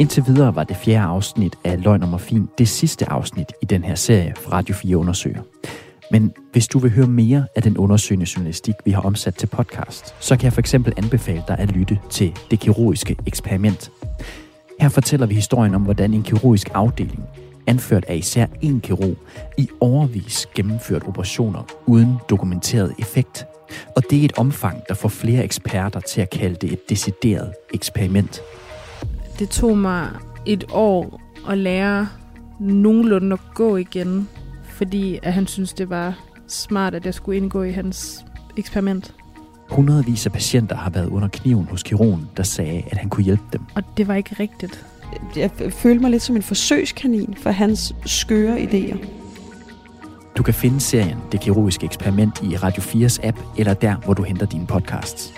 Indtil videre var det fjerde afsnit af Løgn og Morfin det sidste afsnit i den her serie fra Radio 4 Undersøger. Men hvis du vil høre mere af den undersøgende journalistik, vi har omsat til podcast, så kan jeg for eksempel anbefale dig at lytte til Det Kirurgiske Eksperiment. Her fortæller vi historien om, hvordan en kirurgisk afdeling, anført af især en kirurg, i overvis gennemført operationer uden dokumenteret effekt. Og det er et omfang, der får flere eksperter til at kalde det et decideret eksperiment. Det tog mig et år at lære nogenlunde at gå igen, fordi at han synes det var smart, at jeg skulle indgå i hans eksperiment. Hundredvis af patienter har været under kniven hos kirurgen, der sagde, at han kunne hjælpe dem. Og det var ikke rigtigt. Jeg følte mig lidt som en forsøgskanin for hans skøre idéer. Du kan finde serien Det Kirurgiske Eksperiment i Radio 4's app, eller der, hvor du henter dine podcasts.